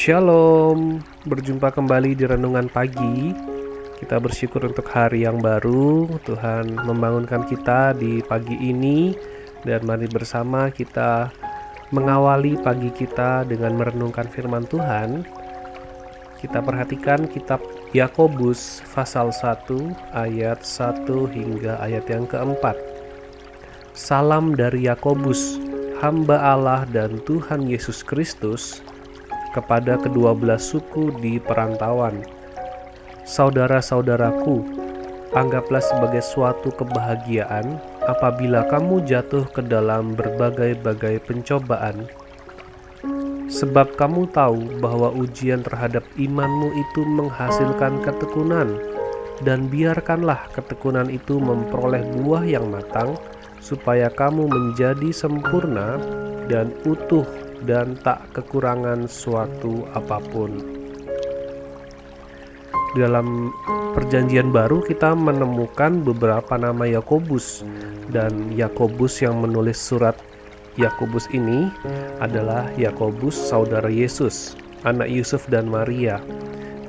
Shalom, berjumpa kembali di renungan pagi. Kita bersyukur untuk hari yang baru. Tuhan membangunkan kita di pagi ini, dan mari bersama kita mengawali pagi kita dengan merenungkan firman Tuhan. Kita perhatikan kitab Yakobus pasal 1 ayat 1 hingga ayat yang keempat. Salam dari Yakobus, hamba Allah dan Tuhan Yesus Kristus kepada kedua belas suku di perantauan. Saudara-saudaraku, anggaplah sebagai suatu kebahagiaan apabila kamu jatuh ke dalam berbagai-bagai pencobaan, sebab kamu tahu bahwa ujian terhadap imanmu itu menghasilkan ketekunan, dan biarkanlah ketekunan itu memperoleh buah yang matang, supaya kamu menjadi sempurna dan utuh dan tak kekurangan suatu apa pun. Dalam perjanjian baru kita menemukan beberapa nama Yakobus dan Yakobus yang menulis surat Yakobus ini adalah Yakobus saudara Yesus, anak Yusuf dan Maria.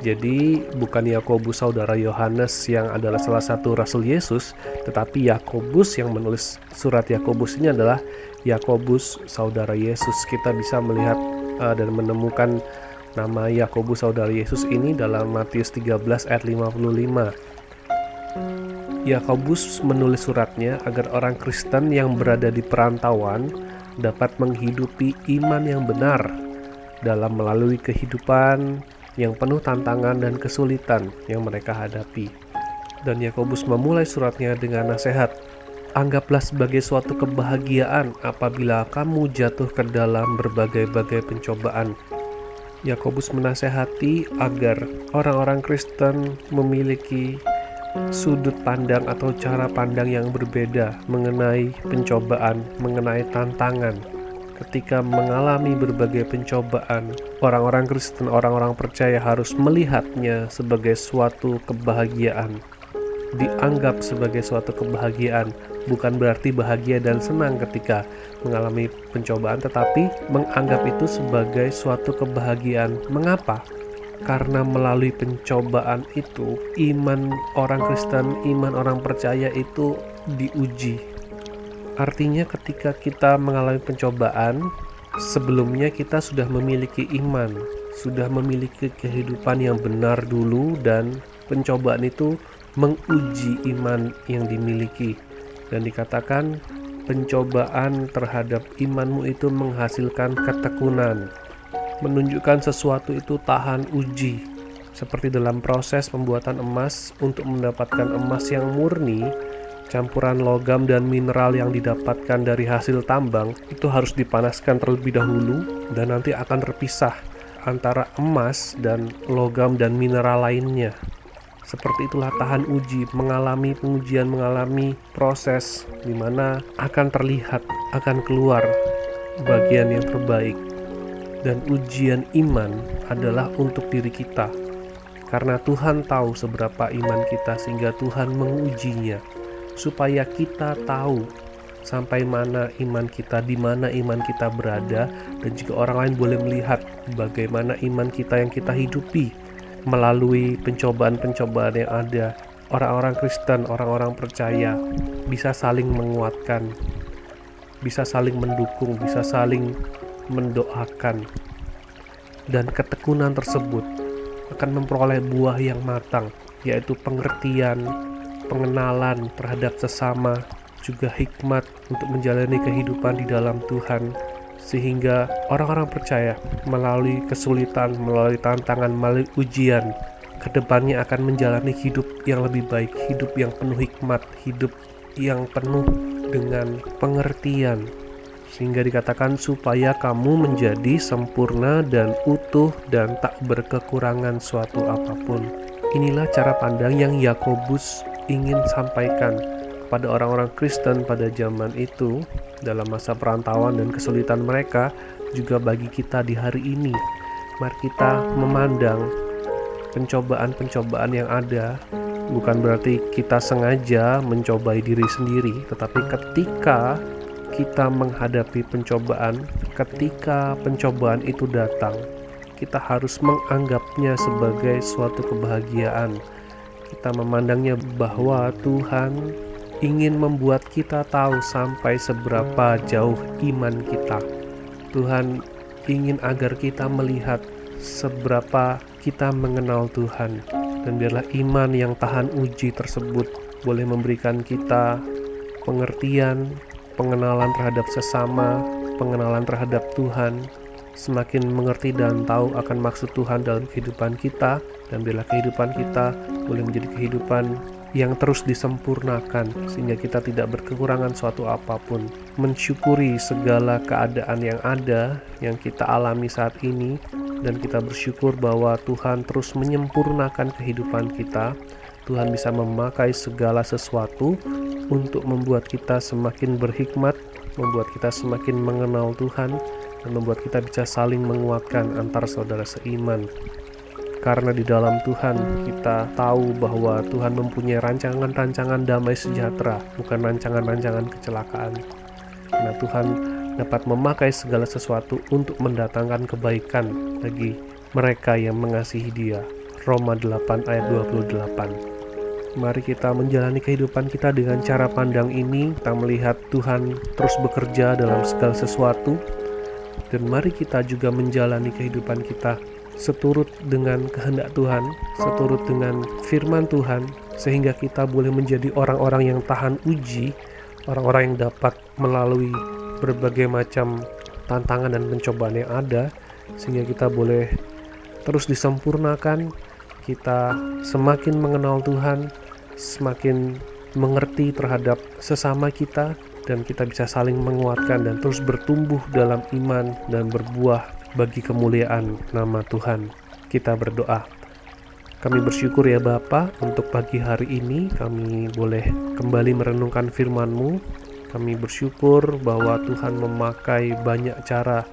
Jadi bukan Yakobus saudara Yohanes yang adalah salah satu rasul Yesus, tetapi Yakobus yang menulis surat Yakobus ini adalah Yakobus saudara Yesus. Kita bisa melihat uh, dan menemukan nama Yakobus saudara Yesus ini dalam Matius 13 ayat 55. Yakobus menulis suratnya agar orang Kristen yang berada di perantauan dapat menghidupi iman yang benar dalam melalui kehidupan yang penuh tantangan dan kesulitan yang mereka hadapi. Dan Yakobus memulai suratnya dengan nasihat, Anggaplah sebagai suatu kebahagiaan apabila kamu jatuh ke dalam berbagai-bagai pencobaan. Yakobus menasehati agar orang-orang Kristen memiliki sudut pandang atau cara pandang yang berbeda mengenai pencobaan, mengenai tantangan, ketika mengalami berbagai pencobaan, orang-orang Kristen, orang-orang percaya harus melihatnya sebagai suatu kebahagiaan. Dianggap sebagai suatu kebahagiaan, bukan berarti bahagia dan senang ketika mengalami pencobaan, tetapi menganggap itu sebagai suatu kebahagiaan. Mengapa? Karena melalui pencobaan itu, iman orang Kristen, iman orang percaya itu diuji, Artinya ketika kita mengalami pencobaan, sebelumnya kita sudah memiliki iman, sudah memiliki kehidupan yang benar dulu dan pencobaan itu menguji iman yang dimiliki. Dan dikatakan pencobaan terhadap imanmu itu menghasilkan ketekunan menunjukkan sesuatu itu tahan uji. Seperti dalam proses pembuatan emas untuk mendapatkan emas yang murni campuran logam dan mineral yang didapatkan dari hasil tambang itu harus dipanaskan terlebih dahulu dan nanti akan terpisah antara emas dan logam dan mineral lainnya. Seperti itulah tahan uji, mengalami pengujian, mengalami proses di mana akan terlihat, akan keluar bagian yang terbaik. Dan ujian iman adalah untuk diri kita. Karena Tuhan tahu seberapa iman kita sehingga Tuhan mengujinya supaya kita tahu sampai mana iman kita, di mana iman kita berada, dan jika orang lain boleh melihat bagaimana iman kita yang kita hidupi melalui pencobaan-pencobaan yang ada. Orang-orang Kristen, orang-orang percaya bisa saling menguatkan, bisa saling mendukung, bisa saling mendoakan, dan ketekunan tersebut akan memperoleh buah yang matang, yaitu pengertian, pengenalan terhadap sesama, juga hikmat untuk menjalani kehidupan di dalam Tuhan, sehingga orang-orang percaya melalui kesulitan, melalui tantangan, melalui ujian, ke depannya akan menjalani hidup yang lebih baik, hidup yang penuh hikmat, hidup yang penuh dengan pengertian, sehingga dikatakan supaya kamu menjadi sempurna dan utuh dan tak berkekurangan suatu apa pun. Inilah cara pandang yang Yakobus ingin sampaikan pada orang-orang Kristen pada zaman itu dalam masa perantauan dan kesulitan mereka juga bagi kita di hari ini. Mari kita memandang pencobaan-pencobaan yang ada bukan berarti kita sengaja mencobai diri sendiri, tetapi ketika kita menghadapi pencobaan, ketika pencobaan itu datang, kita harus menganggapnya sebagai suatu kebahagiaan. Kita memandangnya bahwa Tuhan ingin membuat kita tahu sampai seberapa jauh iman kita. Tuhan ingin agar kita melihat seberapa kita mengenal Tuhan, dan biarlah iman yang tahan uji tersebut boleh memberikan kita pengertian, pengenalan terhadap sesama, pengenalan terhadap Tuhan, semakin mengerti dan tahu akan maksud Tuhan dalam kehidupan kita, dan bila kehidupan kita boleh menjadi kehidupan yang terus disempurnakan sehingga kita tidak berkekurangan suatu apa pun. Mensyukuri segala keadaan yang ada yang kita alami saat ini dan kita bersyukur bahwa Tuhan terus menyempurnakan kehidupan kita. Tuhan bisa memakai segala sesuatu untuk membuat kita semakin berhikmat, membuat kita semakin mengenal Tuhan, dan membuat kita bisa saling menguatkan antar saudara seiman karena di dalam Tuhan kita tahu bahwa Tuhan mempunyai rancangan-rancangan damai sejahtera, bukan rancangan-rancangan kecelakaan. Karena Tuhan dapat memakai segala sesuatu untuk mendatangkan kebaikan bagi mereka yang mengasihi Dia. Roma 8 ayat 28. Mari kita menjalani kehidupan kita dengan cara pandang ini, kita melihat Tuhan terus bekerja dalam segala sesuatu, dan mari kita juga menjalani kehidupan kita seturut dengan kehendak Tuhan, seturut dengan firman Tuhan, sehingga kita boleh menjadi orang-orang yang tahan uji, orang-orang yang dapat melalui berbagai macam tantangan dan pencobaan yang ada, sehingga kita boleh terus disempurnakan, kita semakin mengenal Tuhan, semakin mengerti terhadap sesama kita, dan kita bisa saling menguatkan dan terus bertumbuh dalam iman dan berbuah bagi kemuliaan nama Tuhan. Kita berdoa. Kami bersyukur ya Bapa untuk pagi hari ini kami boleh kembali merenungkan firman-Mu. Kami bersyukur bahwa Tuhan memakai banyak cara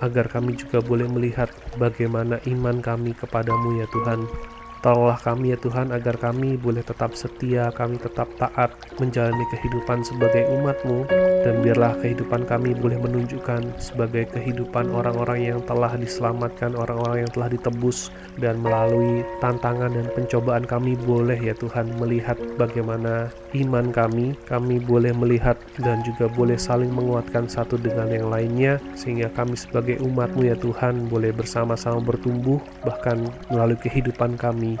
agar kami juga boleh melihat bagaimana iman kami kepadamu ya Tuhan. Tolonglah kami ya Tuhan agar kami boleh tetap setia, kami tetap taat menjalani kehidupan sebagai umatmu dan biarlah kehidupan kami boleh menunjukkan sebagai kehidupan orang-orang yang telah diselamatkan, orang-orang yang telah ditebus dan melalui tantangan dan pencobaan kami boleh ya Tuhan melihat bagaimana iman kami, kami boleh melihat dan juga boleh saling menguatkan satu dengan yang lainnya sehingga kami sebagai umatmu ya Tuhan boleh bersama-sama bertumbuh bahkan melalui kehidupan kami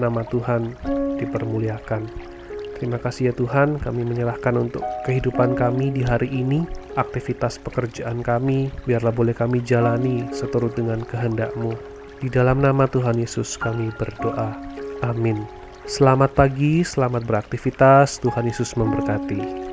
nama Tuhan dipermuliakan. Terima kasih ya Tuhan, kami menyerahkan untuk kehidupan kami di hari ini, aktivitas pekerjaan kami, biarlah boleh kami jalani seturut dengan kehendak-Mu. Di dalam nama Tuhan Yesus kami berdoa. Amin. Selamat pagi, selamat beraktivitas, Tuhan Yesus memberkati.